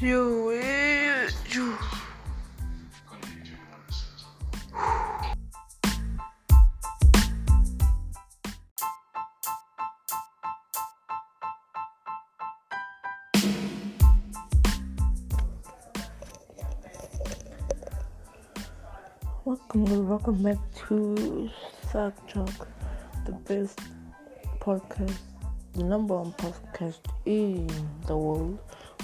You. Welcome, welcome back to Sack Talk, the best podcast, the number one podcast in the world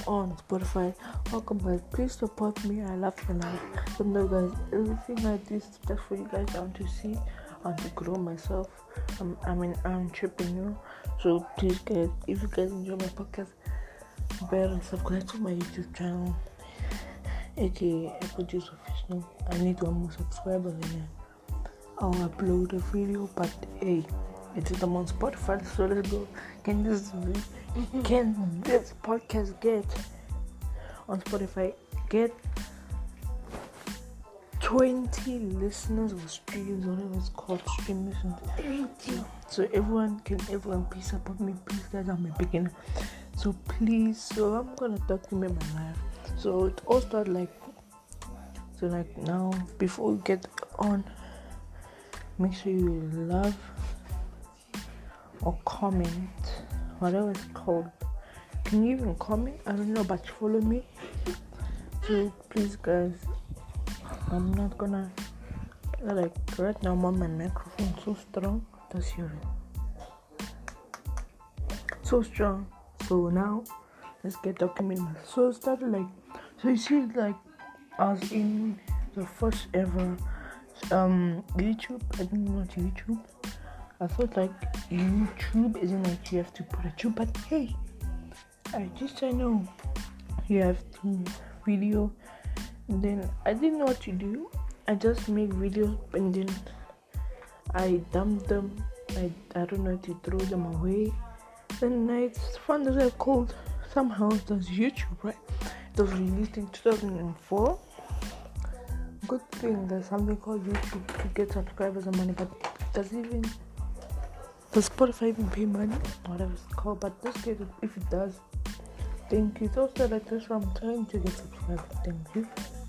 on Spotify. Welcome guys, Please support me. I love you now. You know, guys, everything I do is just for you guys. I want to see and to grow myself. I'm, I'm an entrepreneur. So please, guys, if you guys enjoy my podcast, better subscribe to my YouTube channel aka Apple Juice Official. I need one more subscriber I'll upload a video. But hey, it's I'm on Spotify, so let's go. Can this can this podcast get on Spotify get 20 listeners or streams, whatever it's called, stream listens. So everyone can everyone please support me, please guys. I'm a beginner, so please. So I'm gonna talk to me in my life. So it all started like so like now before we get on make sure you love or comment whatever it's called. Can you even comment? I don't know but follow me? So please guys. I'm not gonna like right now my microphone so strong. That's hear so strong. So now let's get documented. So it started like so you see like I was in the first ever um YouTube. I didn't know YouTube. I thought like YouTube isn't like you have to put a tube, but hey, I just I know you have to video. Then I didn't know what to do. I just make videos and then I dump them. I I don't know to throw them away. And I found that I called somehow was YouTube, right? It was released in 2004 good thing there's something called YouTube to get subscribers and money, but does even does Spotify even pay money? Whatever it's called, but just get it if it does. Thank you. It's also like this I'm trying to get subscribed. Thank you.